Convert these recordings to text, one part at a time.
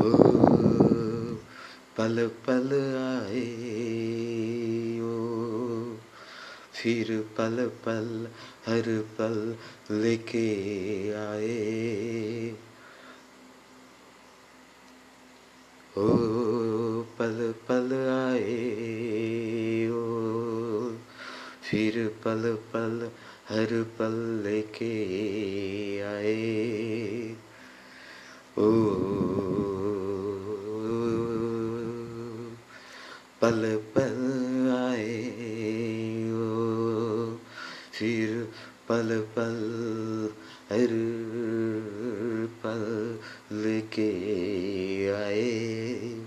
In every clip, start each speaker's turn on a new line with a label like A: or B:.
A: ओ पल पल आए, ओ। फिर पल पल, हर पल लेके आए। ओ, पल पल आए, ओ। फिर पल पल, हर पल लेके आए। ओ। पल पल आए, ओ। फिर पल पल, हर पल लेके आए।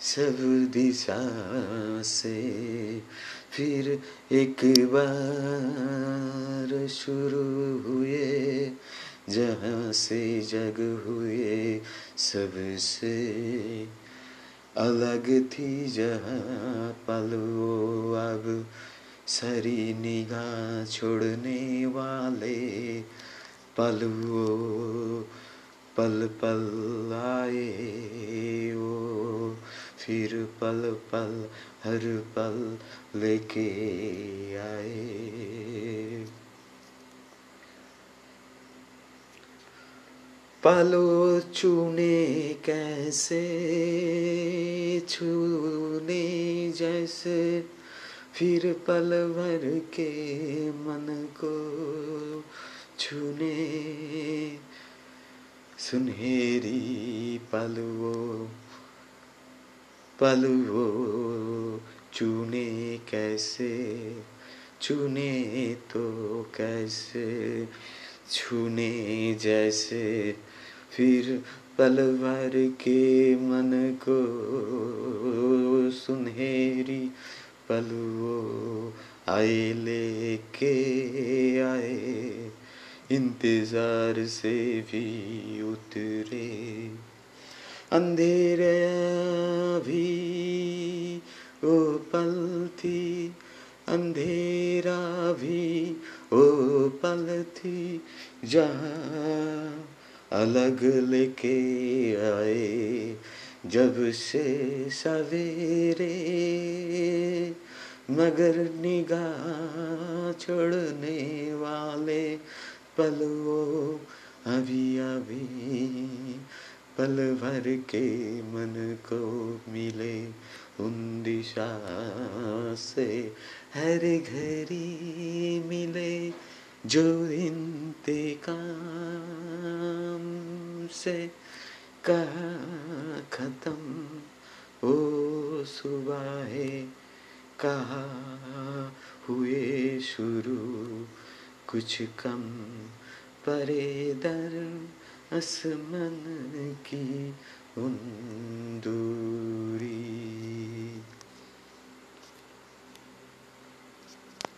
A: सब दिशा से फिर एक बार शुरू हुए, जहाँ से जग हुए सबसे। अलग थी जहाँ पल अब सरी निगाह छोड़ने वाले पल पल पल आए वो। फिर पल पल हर पल लेके आए। पलो चूने कैसे? छूने जैसे फिर पल भर के मन को छूने। सुनहरी पलवो पलवो चूने कैसे? चुने तो कैसे? छूने जैसे फिर पल भर के मन को सुनहरी पलवो आए लेके आए। इंतज़ार से भी उतरे, अंधेरे भी ओ पल थी अंधेरा भी ओ पल जहाँ अलग लेके आए, जब से सवेरे। मगर निगाह छोड़ने वाले पल अभी अभी पल भर के मन को मिले उन दिशा से, हर घड़ी मिले। जो इंतकाम से कहा खत्म ओ सुबह है, कहा हुए शुरू कुछ कम परे दर असमन की उन